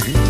Fergie.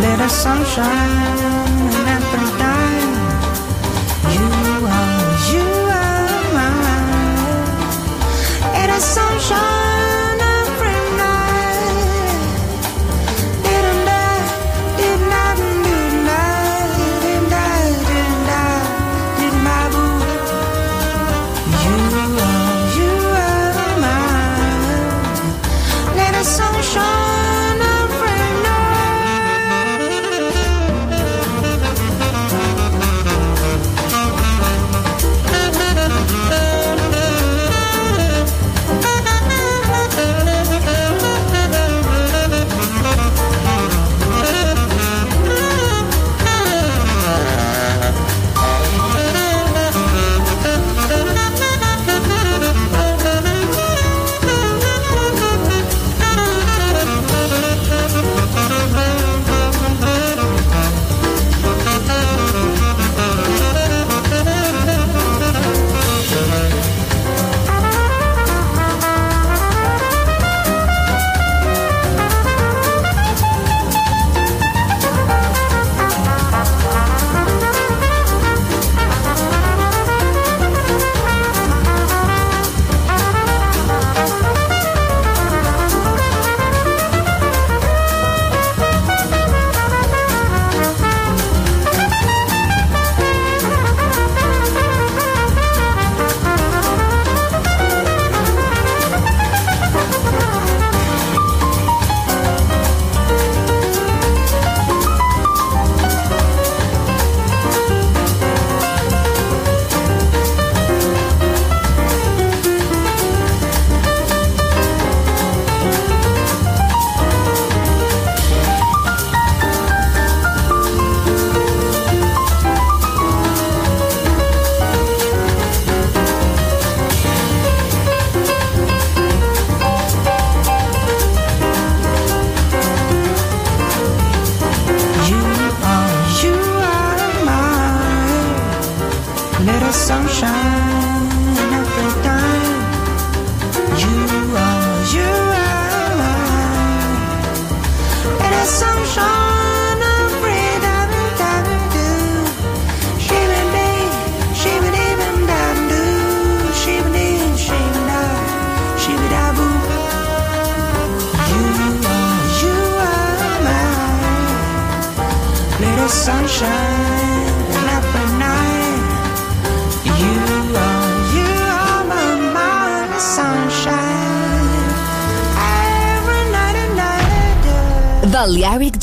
little sunshine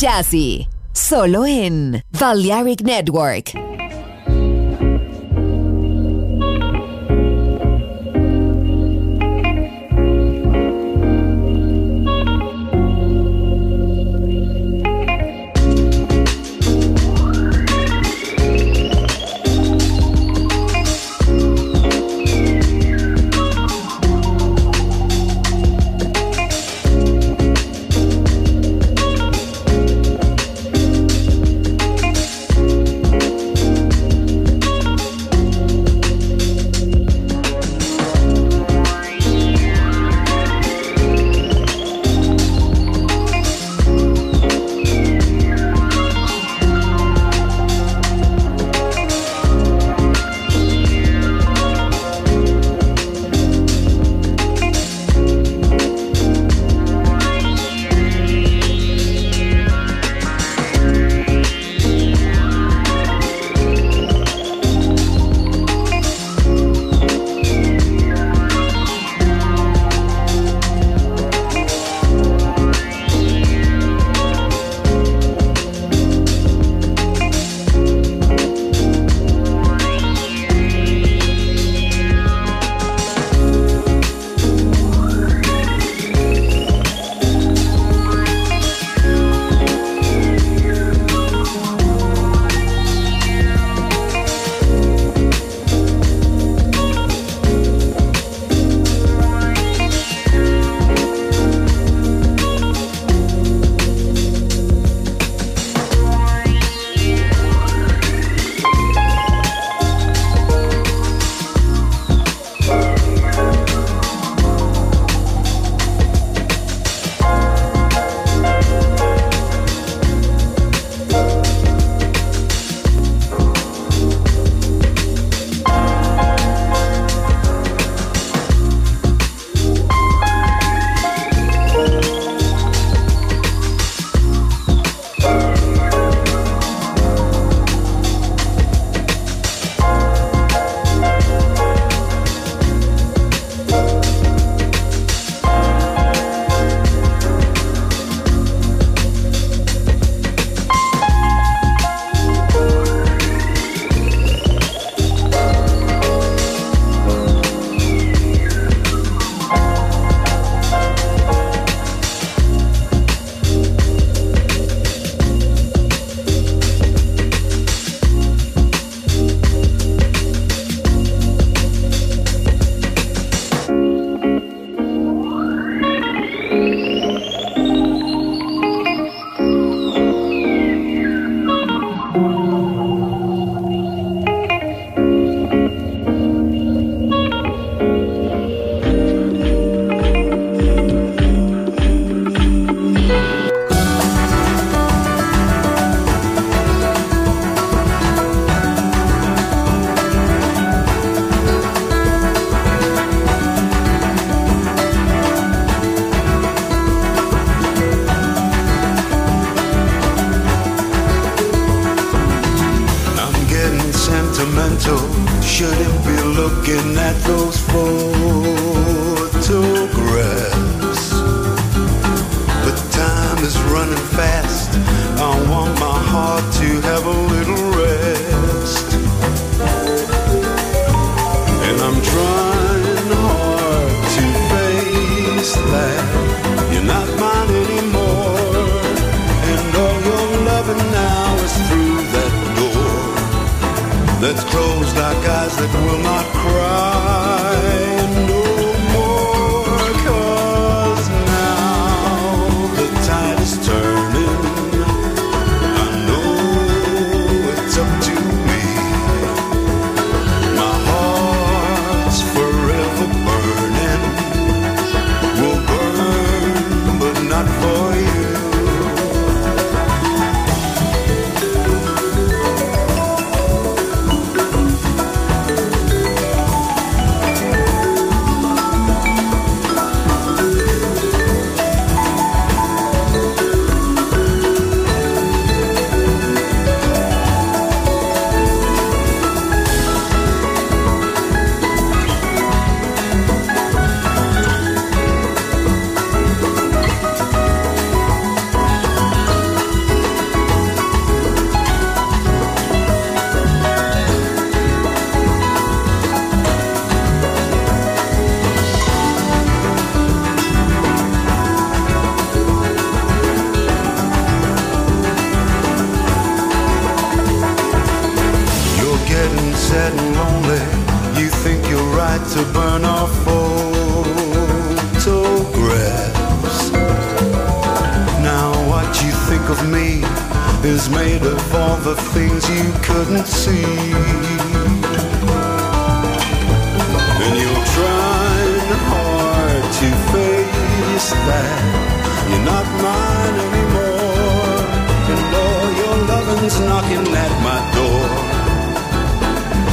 Jazzy. Solo en Balearic Network. da casa com a mão Something's knocking at my door.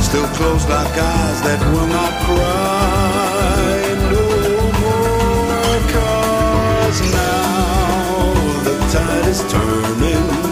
Still closed like eyes that will not cry no more. Cause now the tide is turning.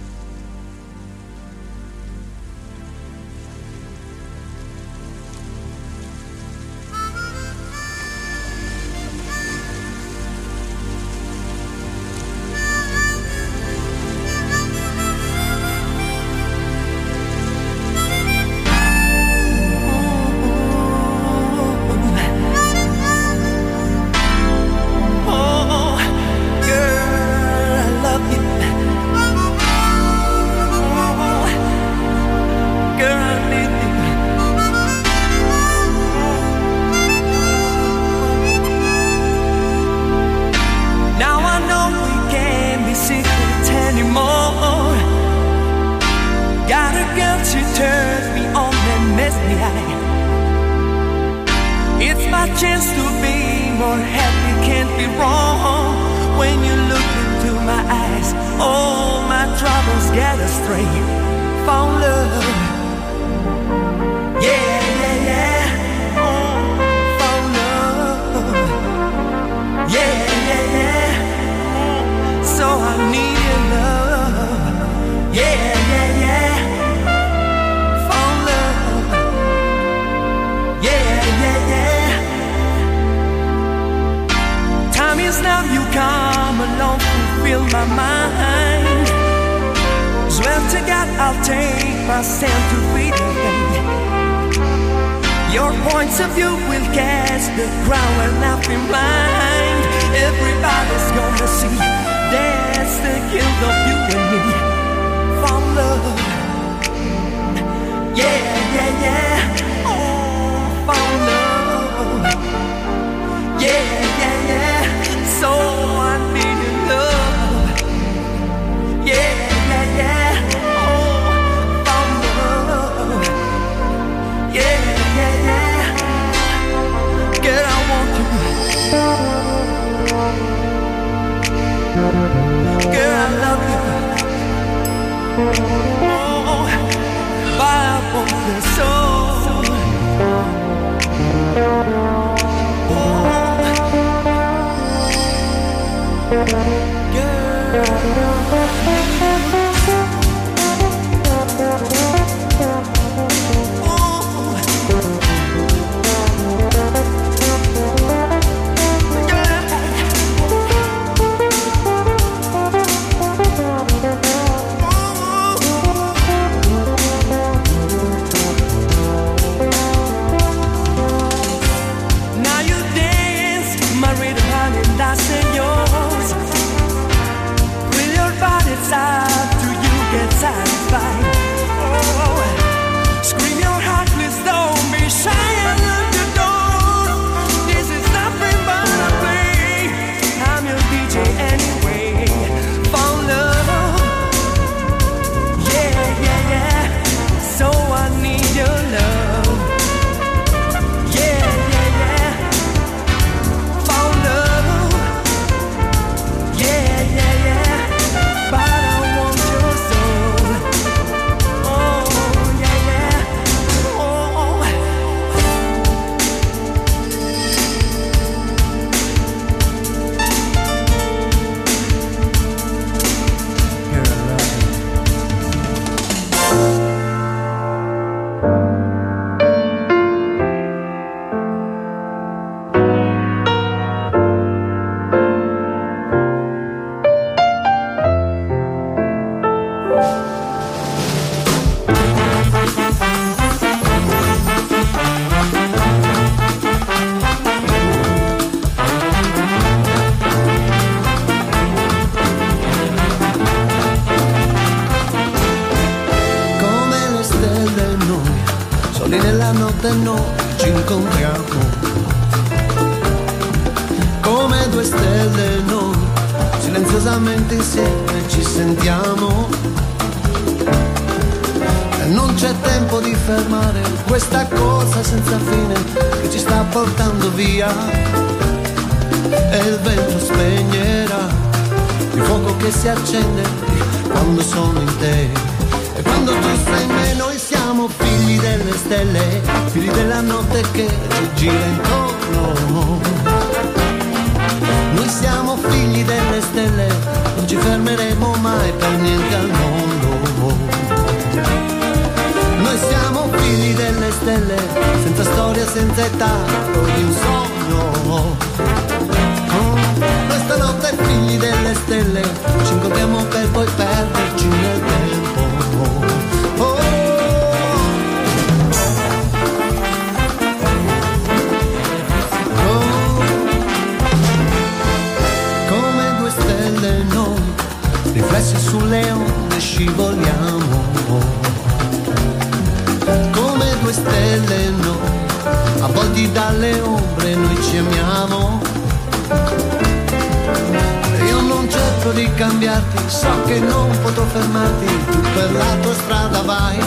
Che non potrò fermarti, tu per la tua strada vai.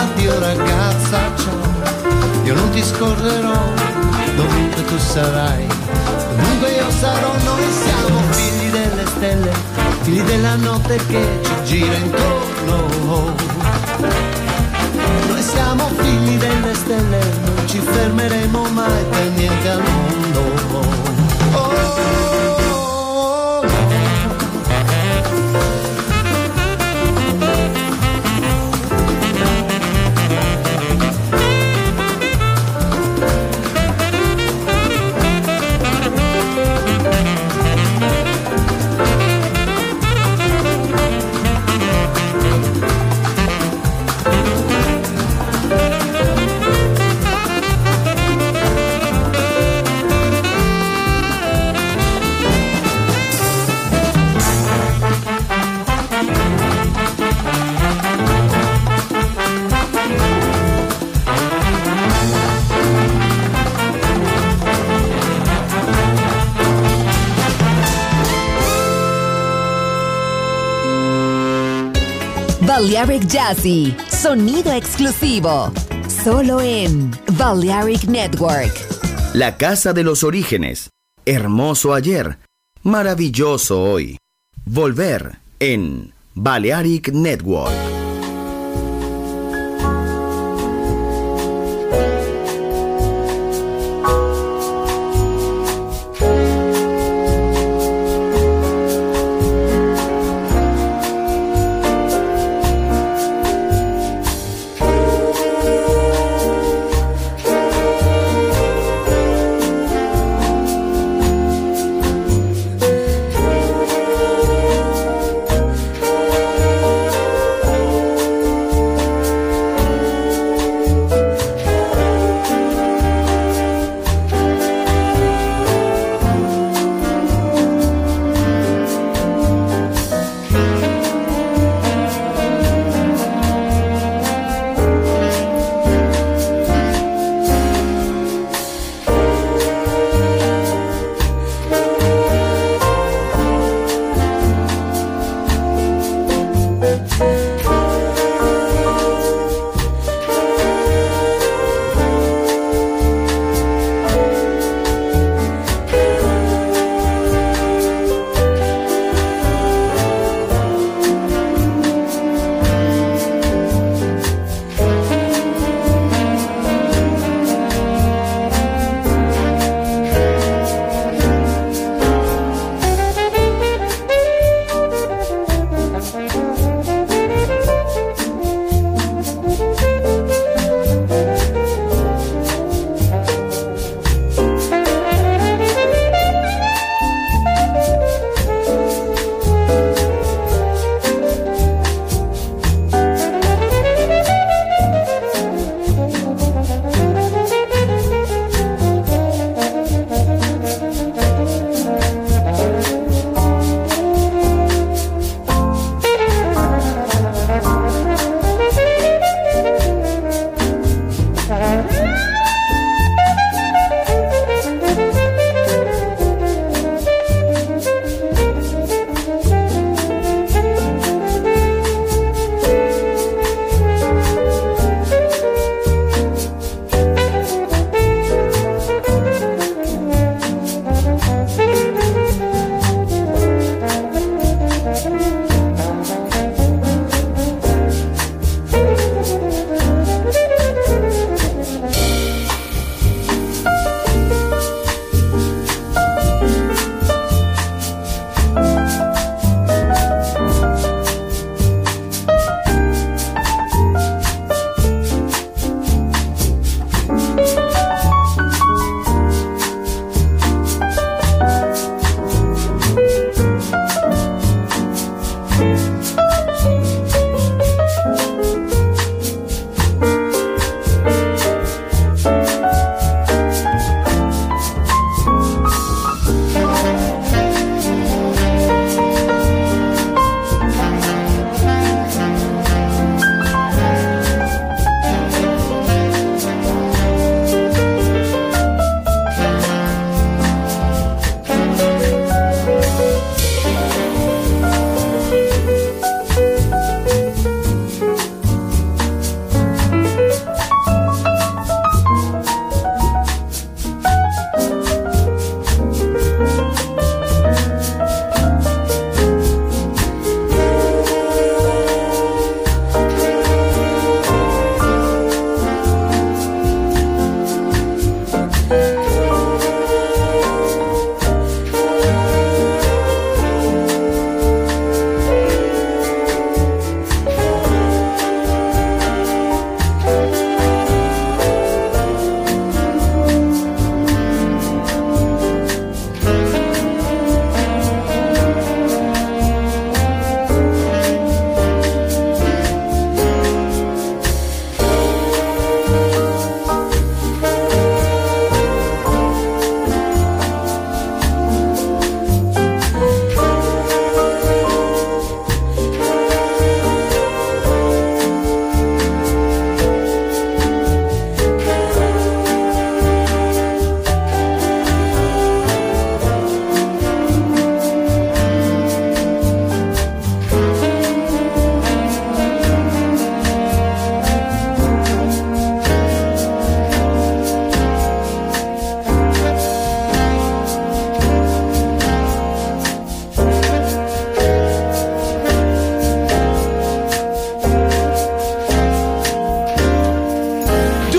Addio ragazza, ciao, io non ti scorderò, dovunque tu sarai. Comunque io sarò, noi siamo figli delle stelle, figli della notte che ci gira intorno. Noi siamo figli delle stelle, non ci fermeremo mai per niente al mondo. Oh, Balearic Jazzy, sonido exclusivo, solo en Balearic Network. La casa de los orígenes. Hermoso ayer, maravilloso hoy. Volver en Balearic Network.